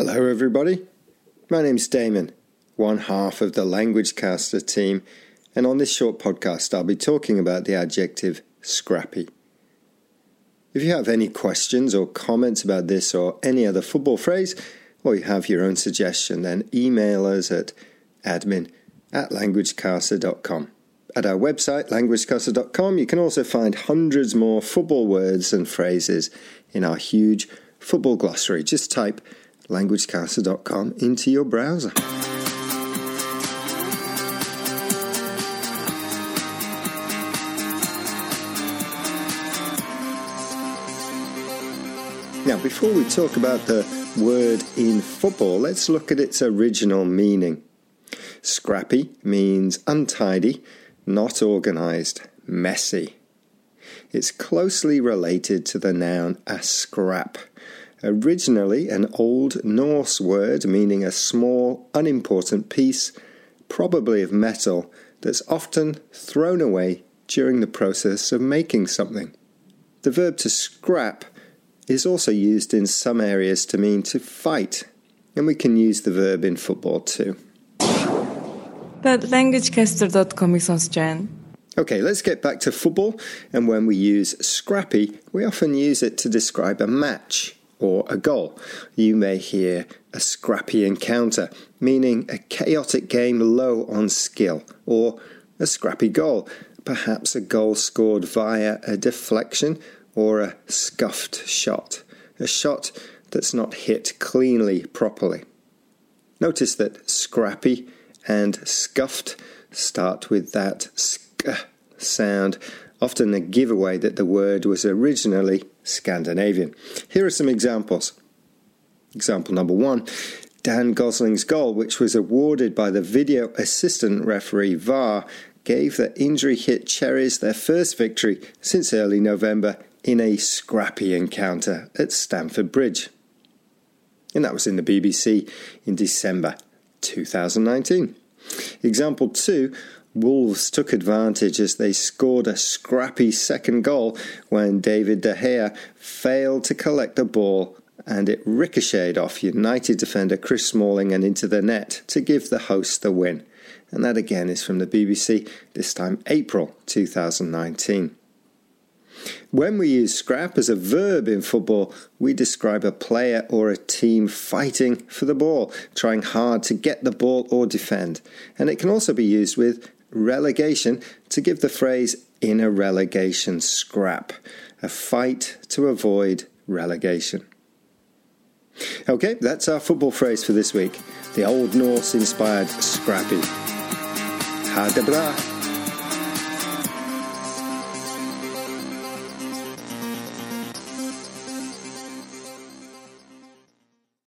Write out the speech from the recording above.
Hello, everybody. My name's Damon, one half of the Languagecaster team, and on this short podcast, I'll be talking about the adjective scrappy. If you have any questions or comments about this or any other football phrase, or you have your own suggestion, then email us at admin at languagecaster.com. At our website, languagecaster.com, you can also find hundreds more football words and phrases in our huge football glossary. Just type languagecaster.com into your browser. Now, before we talk about the word in football, let's look at its original meaning. Scrappy means untidy, not organised, messy. It's closely related to the noun a scrap, originally an Old Norse word meaning a small, unimportant piece, probably of metal, that's often thrown away during the process of making something. The verb to scrap is also used in some areas to mean to fight, and we can use the verb in football too. But languagecaster.com is Austrian. Okay, let's get back to football. And when we use scrappy, we often use it to describe a match or a goal. You may hear a scrappy encounter, meaning a chaotic game low on skill, or a scrappy goal, perhaps a goal scored via a deflection or a scuffed shot, a shot that's not hit cleanly properly. Notice that scrappy and scuffed start with that sk sound, often a giveaway that the word was originally Scandinavian. Here are some examples. Example number one Dan Gosling's goal, which was awarded by the video assistant referee VAR, gave the injury hit Cherries their first victory since early November in a scrappy encounter at Stamford Bridge. And that was in the BBC in December 2019. Example 2 Wolves took advantage as they scored a scrappy second goal when David De Gea failed to collect the ball and it ricocheted off United defender Chris Smalling and into the net to give the hosts the win. And that again is from the BBC, this time April 2019. When we use scrap as a verb in football, we describe a player or a team fighting for the ball, trying hard to get the ball or defend. And it can also be used with relegation to give the phrase in a relegation scrap, a fight to avoid relegation. Okay, that's our football phrase for this week. The Old Norse inspired scrappy. Ha de bra.